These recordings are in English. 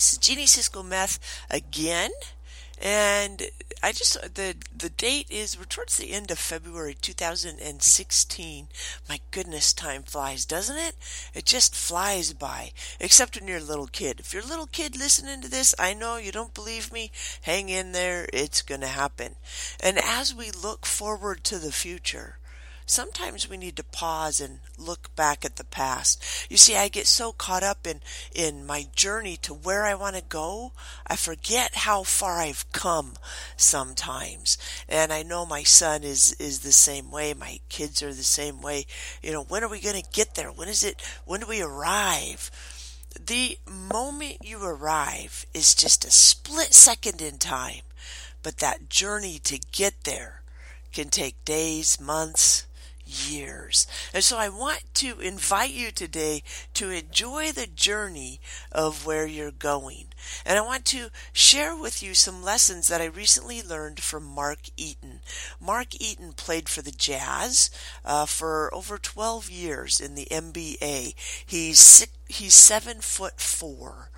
This is Jeannie Cisco Meth again. And I just the the date is we're towards the end of February 2016. My goodness, time flies, doesn't it? It just flies by. Except when you're a little kid. If you're a little kid listening to this, I know you don't believe me. Hang in there. It's to happen. And as we look forward to the future, sometimes we need to pause and look back at the past. You see, I get so caught up in, in my journey to where I want to go, I forget how far I've come sometimes. And I know my son is, is the same way. My kids are the same way. You know, when are we going to get there? When is it, when do we arrive? The moment you arrive is just a split second in time, but that journey to get there can take days, months, years. And so I want to invite you today to enjoy the journey of where you're going. And I want to share with you some lessons that I recently learned from Mark Eaton. Mark Eaton played for the Jazz uh, for over 12 years in the NBA. He's six, he's seven foot four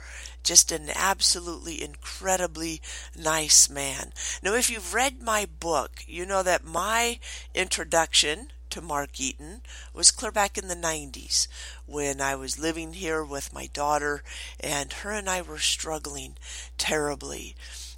just an absolutely incredibly nice man. Now, if you've read my book, you know that my introduction to Mark Eaton was clear back in the 90s when I was living here with my daughter and her and I were struggling terribly.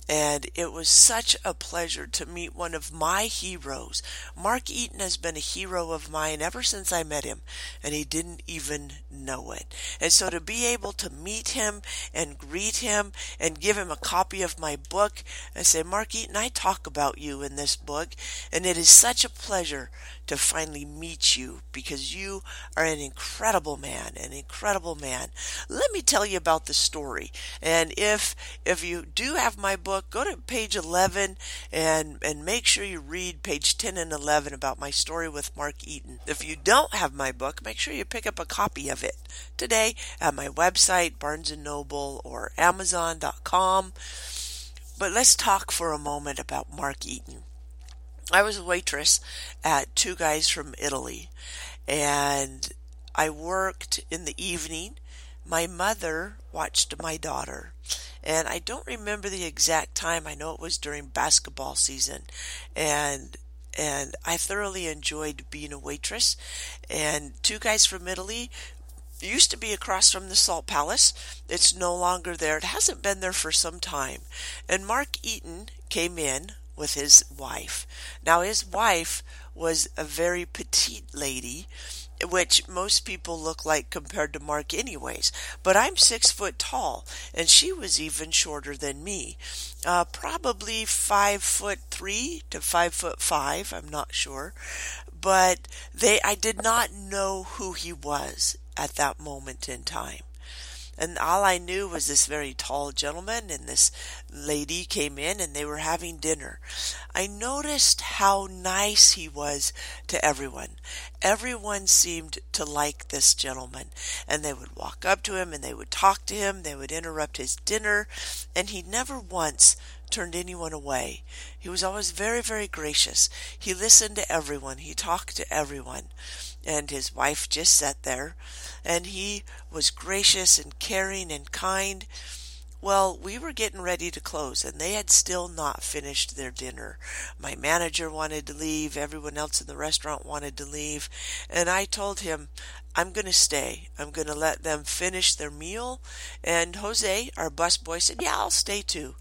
And it was such a pleasure to meet one of my heroes. Mark Eaton has been a hero of mine ever since I met him, and he didn't even know it. And so to be able to meet him and greet him and give him a copy of my book and say, Mark Eaton, I talk about you in this book, and it is such a pleasure to finally meet you because you are an incredible man, an incredible man. Let me tell you about the story. And if if you do have my book, go to page 11 and and make sure you read page 10 and 11 about my story with Mark Eaton. If you don't have my book, make sure you pick up a copy of it today at my website Barnes and Noble or amazon.com. But let's talk for a moment about Mark Eaton. I was a waitress at Two Guys from Italy, and I worked in the evening. My mother watched my daughter, and I don't remember the exact time. I know it was during basketball season, and and I thoroughly enjoyed being a waitress. And Two Guys from Italy used to be across from the Salt Palace. It's no longer there. It hasn't been there for some time. And Mark Eaton came in with his wife. Now, his wife was a very petite lady, which most people look like compared to Mark, anyways. But I'm six foot tall, and she was even shorter than me. Uh, probably five foot three to five foot five, I'm not sure. But they, I did not know who he was at that moment in time. And all I knew was this very tall gentleman and this lady came in and they were having dinner. I noticed how nice he was to everyone. Everyone seemed to like this gentleman and they would walk up to him and they would talk to him. They would interrupt his dinner and he never once turned anyone away. He was always very, very gracious. He listened to everyone. He talked to everyone and his wife just sat there, and he was gracious and caring and kind. Well, we were getting ready to close, and they had still not finished their dinner. My manager wanted to leave, everyone else in the restaurant wanted to leave, and I told him, I'm going to stay. I'm going to let them finish their meal. And Jose, our busboy, said, Yeah, I'll stay too.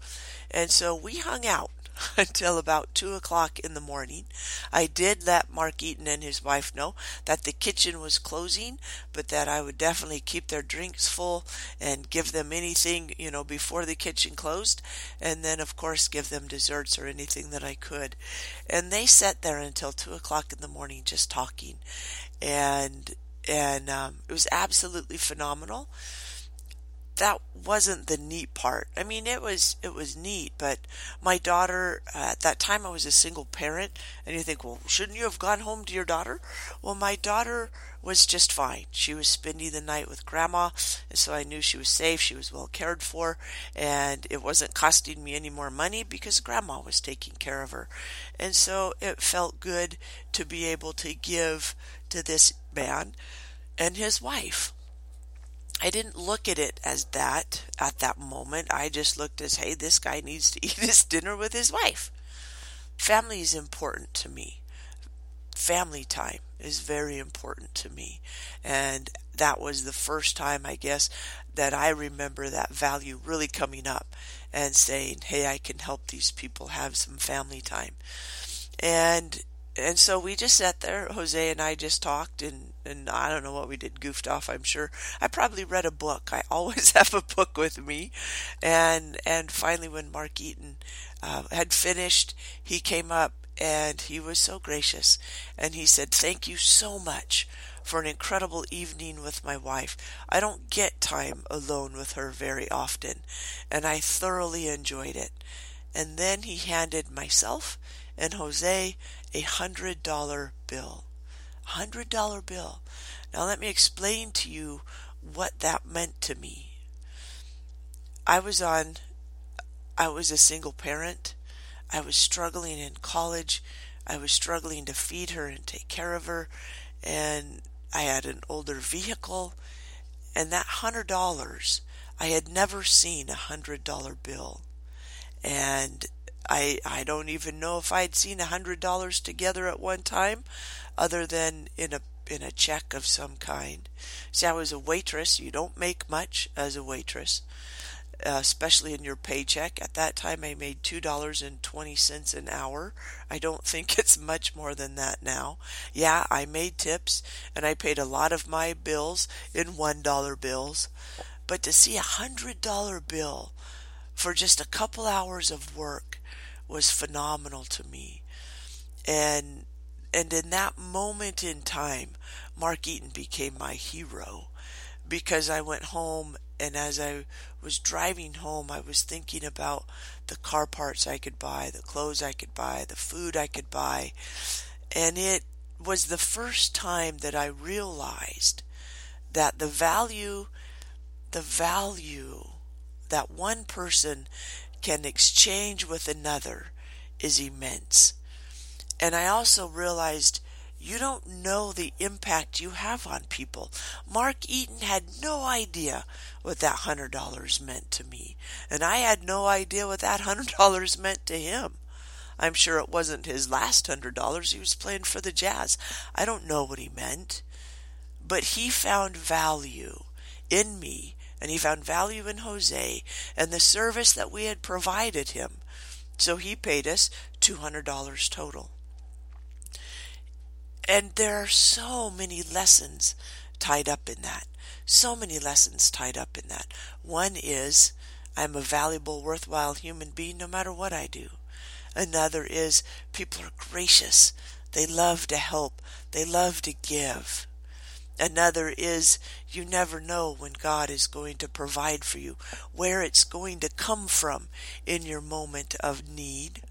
And so we hung out until about two o'clock in the morning. I did let Mark Eaton and his wife know that the kitchen was closing, but that I would definitely keep their drinks full and give them anything, you know, before the kitchen closed, and then of course give them desserts or anything that I could. And they sat there until two o'clock in the morning just talking, and and um, it was absolutely phenomenal that wasn't the neat part. I mean, it was it was neat, but my daughter uh, at that time I was a single parent, and you think, well, shouldn't you have gone home to your daughter? Well, my daughter was just fine. She was spending the night with grandma, and so I knew she was safe. She was well cared for, and it wasn't costing me any more money because grandma was taking care of her, and so it felt good to be able to give to this man and his wife I didn't look at it as that at that moment. I just looked as, hey, this guy needs to eat his dinner with his wife. Family is important to me. Family time is very important to me. And that was the first time, I guess, that I remember that value really coming up and saying, hey, I can help these people have some family time. And and so we just sat there. Jose and I just talked, and and I don't know what we did, goofed off. I'm sure. I probably read a book. I always have a book with me, and and finally, when Mark Eaton uh, had finished, he came up and he was so gracious, and he said, "Thank you so much." For an incredible evening with my wife. I don't get time alone with her very often, and I thoroughly enjoyed it. And then he handed myself and Jose a hundred dollar bill. Hundred dollar bill. Now let me explain to you what that meant to me. I was on, I was a single parent. I was struggling in college. I was struggling to feed her and take care of her. And I had an older vehicle. And that hundred dollars, I had never seen a hundred dollar bill. And I I don't even know if I'd seen a hundred dollars together at one time, other than in a in a check of some kind. See, I was a waitress. You don't make much as a waitress, uh, especially in your paycheck. At that time, I made two dollars and twenty cents an hour. I don't think it's much more than that now. Yeah, I made tips, and I paid a lot of my bills in one dollar bills. But to see a hundred dollar bill for just a couple hours of work was phenomenal to me. And and in that moment in time, Mark Eaton became my hero because I went home and as I was driving home, I was thinking about the car parts I could buy, the clothes I could buy, the food I could buy. And it was the first time that I realized that the value, the value that one person can exchange with another is immense. And I also realized you don't know the impact you have on people. Mark Eaton had no idea what that hundred dollars meant to me, and I had no idea what that hundred dollars meant to him. I'm sure it wasn't his last hundred dollars. He was playing for the Jazz. I don't know what he meant, but he found value in me and he found value in Jose and the service that we had provided him. So he paid us $200 total. And there are so many lessons tied up in that. So many lessons tied up in that. One is I'm a valuable, worthwhile human being no matter what I do. Another is people are gracious. They love to help. They love to give. Another is you never know when God is going to provide for you, where it's going to come from in your moment of need.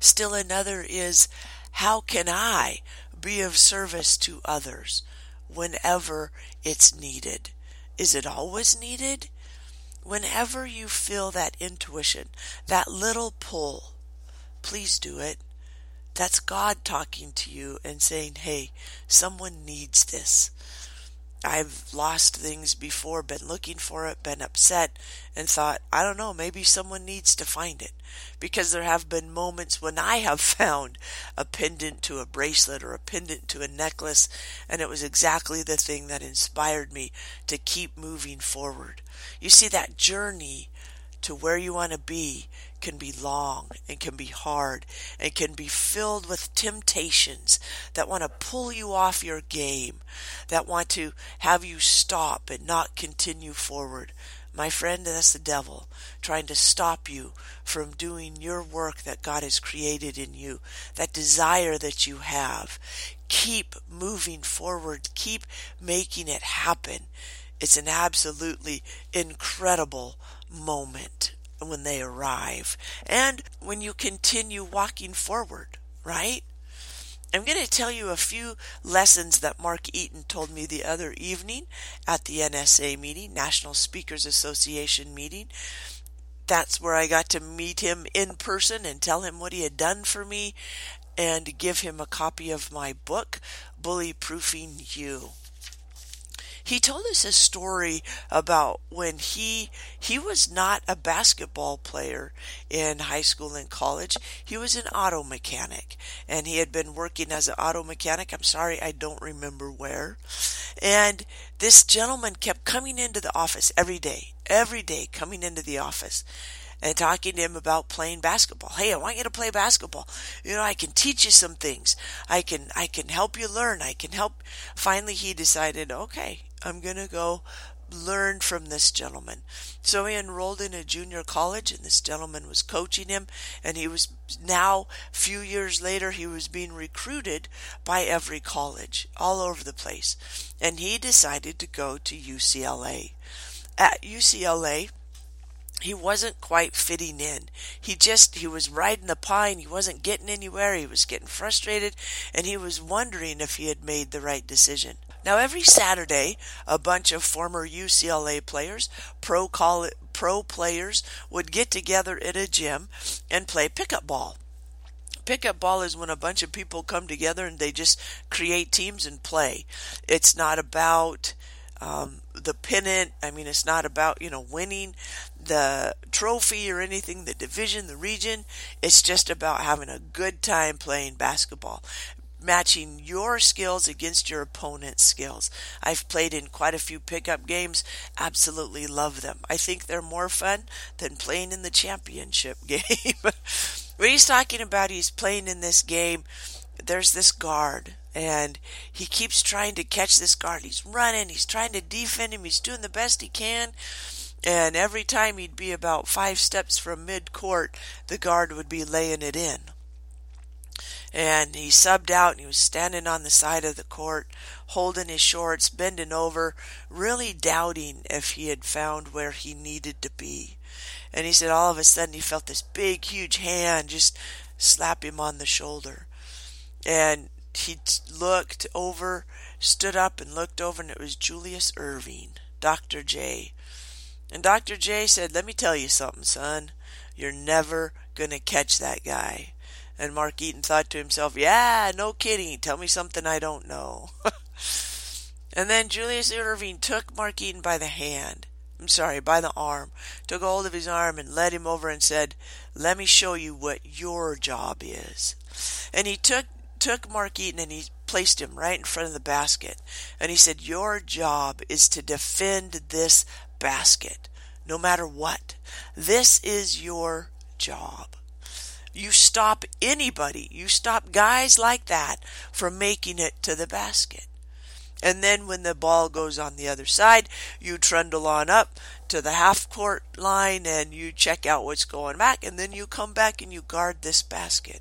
Still another is how can I be of service to others whenever it's needed? Is it always needed? Whenever you feel that intuition, that little pull, please do it. That's God talking to you and saying, hey, someone needs this. I've lost things before, been looking for it, been upset, and thought, I don't know, maybe someone needs to find it. Because there have been moments when I have found a pendant to a bracelet or a pendant to a necklace, and it was exactly the thing that inspired me to keep moving forward. You see, that journey to where you want to be can be long and can be hard and can be filled with temptations that want to pull you off your game, that want to have you stop and not continue forward. My friend, that's the devil trying to stop you from doing your work that God has created in you, that desire that you have. Keep moving forward. Keep making it happen. It's an absolutely incredible moment when they arrive and when you continue walking forward, right? I'm going to tell you a few lessons that Mark Eaton told me the other evening at the NSA meeting, National Speakers Association meeting. That's where I got to meet him in person and tell him what he had done for me and give him a copy of my book, Bully Proofing You. He told us a story about when he he was not a basketball player in high school and college. He was an auto mechanic and he had been working as an auto mechanic. I'm sorry, I don't remember where. And this gentleman kept coming into the office every day, every day coming into the office and talking to him about playing basketball. Hey, I want you to play basketball. You know, I can teach you some things. I can I can help you learn. I can help. Finally, he decided, okay, I'm going to go learn from this gentleman. So he enrolled in a junior college and this gentleman was coaching him and he was now few years later he was being recruited by every college all over the place. And he decided to go to UCLA. At UCLA, he wasn't quite fitting in. He just, he was riding the pine. He wasn't getting anywhere. He was getting frustrated and he was wondering if he had made the right decision. Now, every Saturday, a bunch of former UCLA players, pro, college, pro players, would get together at a gym and play pickup ball. Pickup ball is when a bunch of people come together and they just create teams and play. It's not about um, the pennant. I mean, it's not about, you know, winning the trophy or anything, the division, the region. It's just about having a good time playing basketball. Matching your skills against your opponent's skills. I've played in quite a few pickup games. Absolutely love them. I think they're more fun than playing in the championship game. what he's talking about, he's playing in this game. There's this guard and he keeps trying to catch this guard. He's running, he's trying to defend him, he's doing the best he can. And every time he'd be about five steps from mid court, the guard would be laying it in. And he subbed out and he was standing on the side of the court, holding his shorts, bending over, really doubting if he had found where he needed to be. And he said all of a sudden he felt this big, huge hand just slap him on the shoulder. And he looked over, stood up and looked over, and it was Julius Erving Dr. J. And Dr. J said, Let me tell you something, son. You're never going to catch that guy. And Mark Eaton thought to himself, Yeah, no kidding. Tell me something I don't know. and then Julius Erving took Mark Eaton by the hand. I'm sorry, by the arm, took hold of his arm and led him over and said, Let me show you what your job is. And he took took Mark Eaton and he placed him right in front of the basket. And he said, Your job is to defend this basket, no matter what. This is your job. You stop anybody, you stop guys like that from making it to the basket. And then when the ball goes on the other side, you trundle on up to the half court line and you check out what's going back, and then you come back and you guard this basket.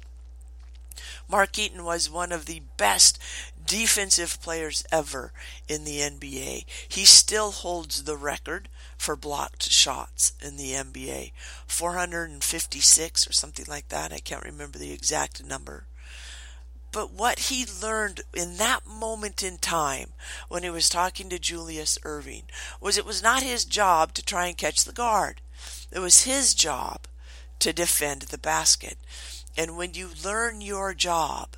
Mark Eaton was one of the best defensive players ever in the NBA. He still holds the record for blocked shots in the NBA 456 or something like that. I can't remember the exact number. But what he learned in that moment in time when he was talking to Julius Erving was it was not his job to try and catch the guard. It was his job to defend the basket. And when you learn your job,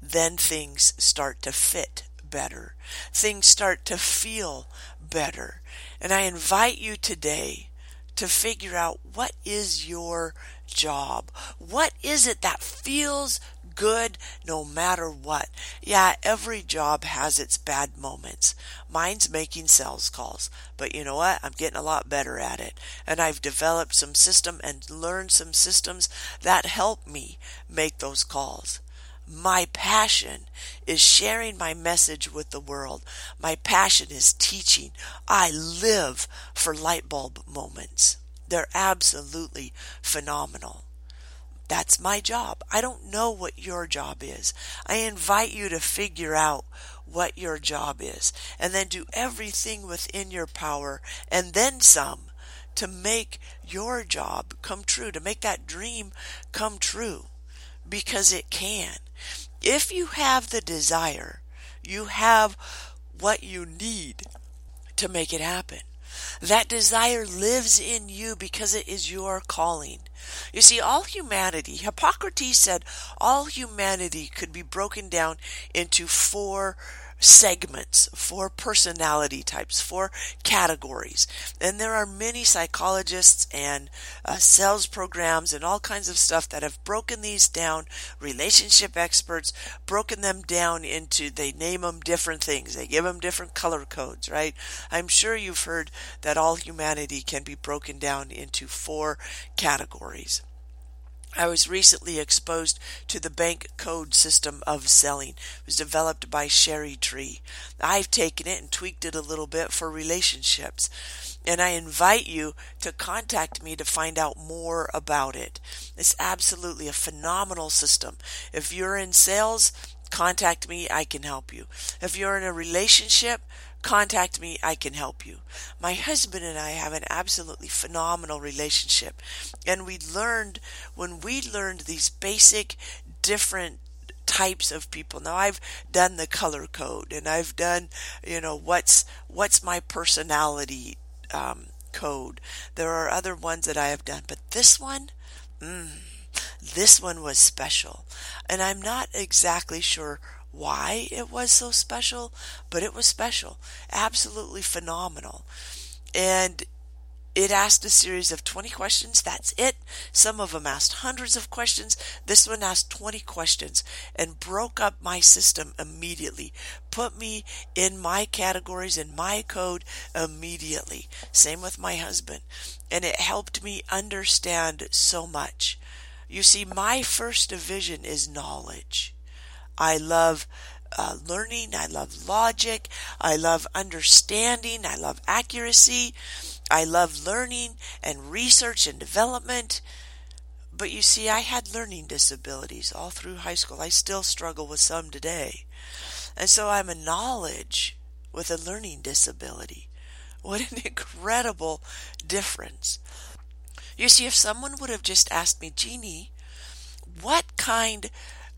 then things start to fit better. Things start to feel better. And I invite you today to figure out what is your job? What is it that feels good no matter what. Yeah, every job has its bad moments. Mine's making sales calls, but you know what? I'm getting a lot better at it. And I've developed some system and learned some systems that help me make those calls. My passion is sharing my message with the world. My passion is teaching. I live for light bulb moments. They're absolutely phenomenal. That's my job. I don't know what your job is. I invite you to figure out what your job is and then do everything within your power and then some to make your job come true, to make that dream come true because it can. If you have the desire, you have what you need to make it happen. That desire lives in you because it is your calling. You see, all humanity, Hippocrates said, all humanity could be broken down into four segments, four personality types, four categories. And there are many psychologists and uh, sales programs and all kinds of stuff that have broken these down, relationship experts, broken them down into, they name them different things. They give them different color codes, right? I'm sure you've heard that all humanity can be broken down into four categories. I was recently exposed to the bank code system of selling. It was developed by Cheri Tree. I've taken it and tweaked it a little bit for relationships. And I invite you to contact me to find out more about it. It's absolutely a phenomenal system. If you're in sales, contact me. I can help you. If you're in a relationship, contact me. I can help you. My husband and I have an absolutely phenomenal relationship. And we learned, when we learned these basic different types of people. Now I've done the color code and I've done, you know, what's, what's my personality, um, code. There are other ones that I have done, but this one, mm, this one was special. And I'm not exactly sure why it was so special, but it was special. Absolutely phenomenal. And it asked a series of 20 questions. That's it. Some of them asked hundreds of questions. This one asked 20 questions and broke up my system immediately. Put me in my categories in my code immediately. Same with my husband. And it helped me understand so much. You see, my first division is knowledge. I love uh, learning. I love logic. I love understanding. I love accuracy. I love learning and research and development. But you see, I had learning disabilities all through high school. I still struggle with some today. And so I'm a knowledge with a learning disability. What an incredible difference. You see, if someone would have just asked me, Jeannie, what kind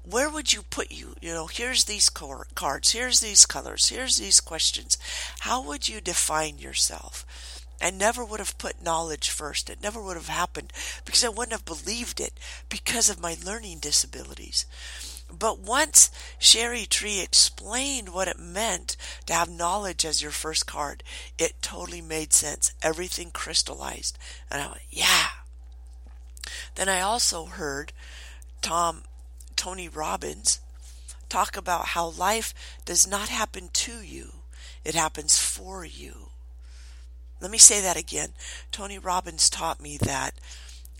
where would you put you? You know, here's these cards, here's these colors, here's these questions. How would you define yourself? I never would have put knowledge first. It never would have happened because I wouldn't have believed it because of my learning disabilities. But once Cheri Tree explained what it meant to have knowledge as your first card, it totally made sense. Everything crystallized. And I went, yeah. Then I also heard Tom Tony Robbins talk about how life does not happen to you, it happens for you. Let me say that again. Tony Robbins taught me that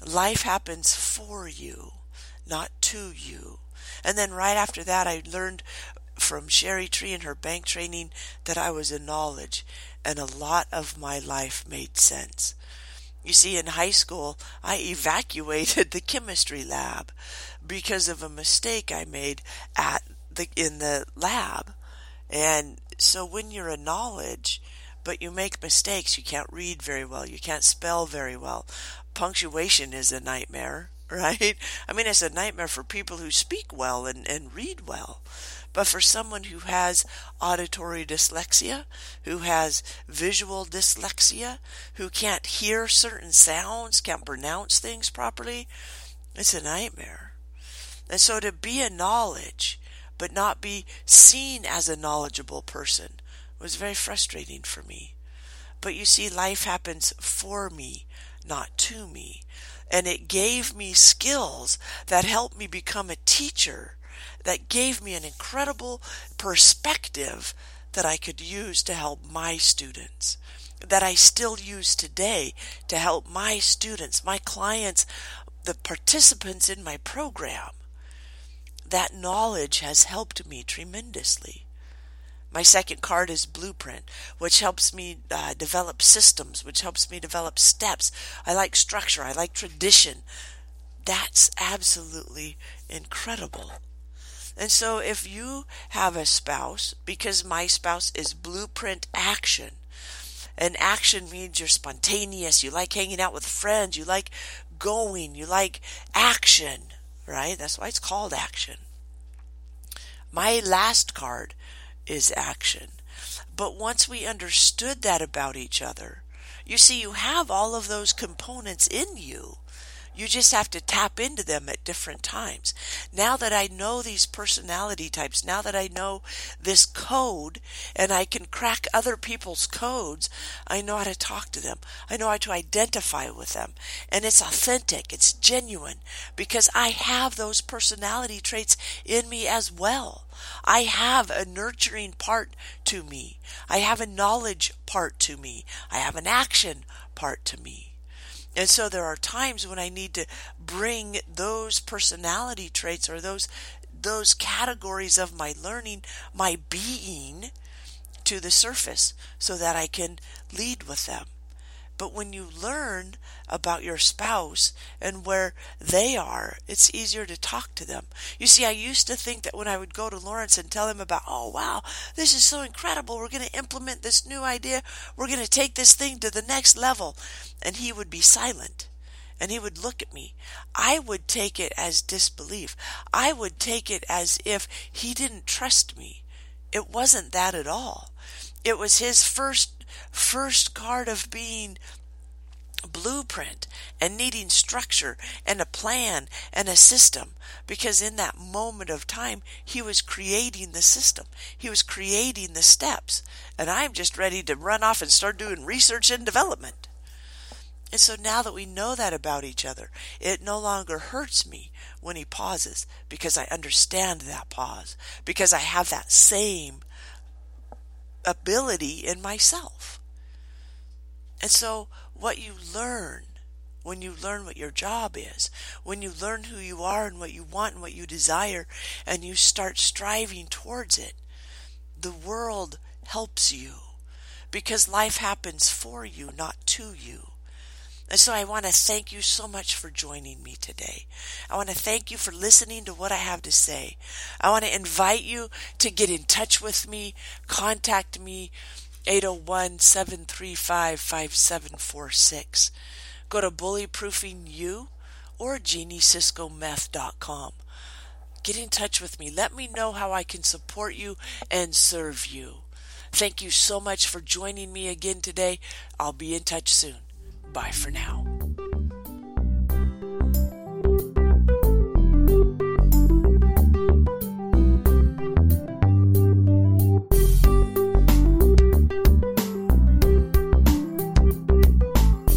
life happens for you, not to you. And then right after that, I learned from Cheri Tree and her bank training that I was a knowledge, and a lot of my life made sense. You see, in high school, I evacuated the chemistry lab because of a mistake I made at the in the lab. And so when you're a knowledge, but you make mistakes, you can't read very well, you can't spell very well. Punctuation is a nightmare, right? I mean, it's a nightmare for people who speak well and, and read well. But for someone who has auditory dyslexia, who has visual dyslexia, who can't hear certain sounds, can't pronounce things properly, it's a nightmare. And so to be a knowledge, but not be seen as a knowledgeable person, was very frustrating for me. But you see, life happens for me, not to me. And it gave me skills that helped me become a teacher, that gave me an incredible perspective that I could use to help my students, that I still use today to help my students, my clients, the participants in my program that knowledge has helped me tremendously. My second card is blueprint, which helps me uh, develop systems, which helps me develop steps. I like structure. I like tradition. That's absolutely incredible. And so if you have a spouse, because my spouse is blueprint action, and action means you're spontaneous, you like hanging out with friends, you like going, you like action right? That's why it's called action. My last card is action. But once we understood that about each other, you see, you have all of those components in you. You just have to tap into them at different times. Now that I know these personality types, now that I know this code and I can crack other people's codes, I know how to talk to them. I know how to identify with them. And it's authentic, it's genuine because I have those personality traits in me as well. I have a nurturing part to me. I have a knowledge part to me. I have an action part to me. And so there are times when I need to bring those personality traits or those those categories of my learning, my being to the surface so that I can lead with them. But when you learn about your spouse and where they are, it's easier to talk to them. You see, I used to think that when I would go to Lawrence and tell him about, oh wow, this is so incredible. We're going to implement this new idea. We're going to take this thing to the next level. And he would be silent and he would look at me. I would take it as disbelief. I would take it as if he didn't trust me. It wasn't that at all. It was his first first card of being blueprint and needing structure and a plan and a system. Because in that moment of time he was creating the system. He was creating the steps. And i'm just ready to run off and start doing research and development. And so now that we know that about each other it no longer hurts me when he pauses because i understand that pause because i have that same ability in myself. And so, what you learn when you learn what your job is, when you learn who you are and what you want and what you desire, and you start striving towards it, the world helps you because life happens for you, not to you. And so I want to thank you so much for joining me today. I want to thank you for listening to what I have to say. I want to invite you to get in touch with me, contact me, 801-735-5746. Go to bullyproofing you or jeannieciscometh.com. Get in touch with me. Let me know how I can support you and serve you. Thank you so much for joining me again today. I'll be in touch soon. Bye for now.